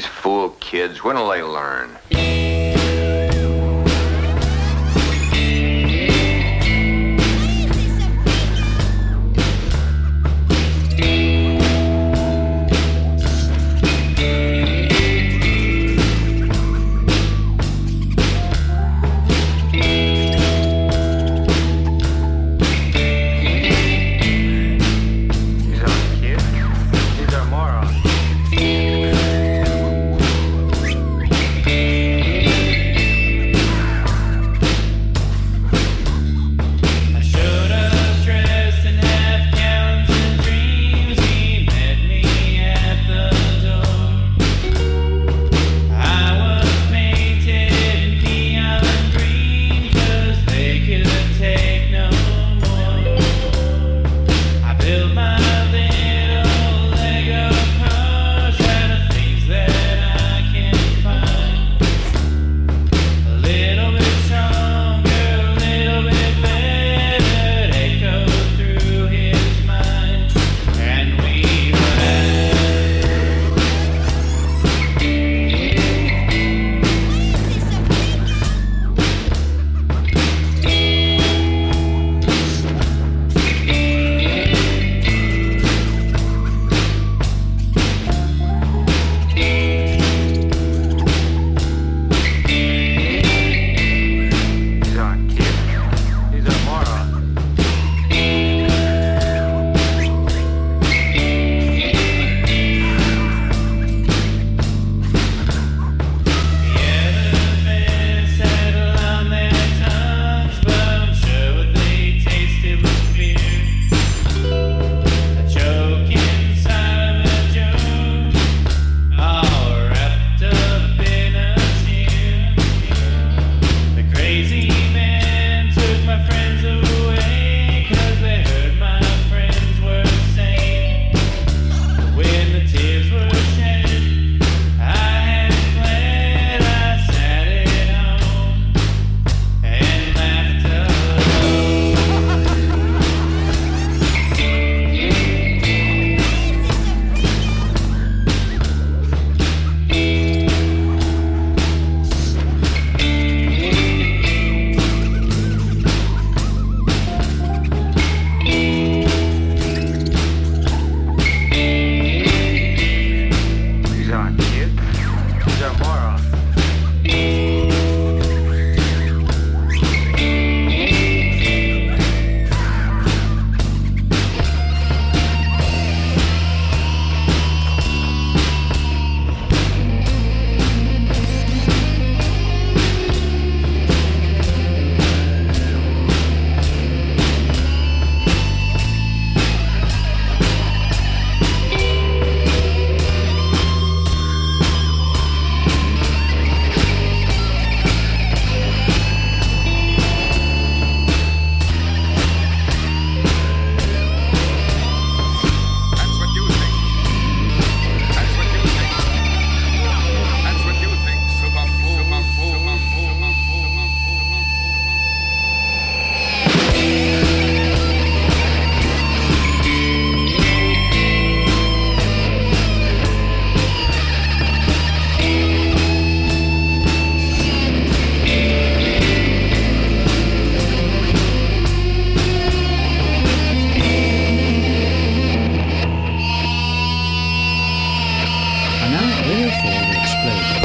These fool kids, when'll they learn? And now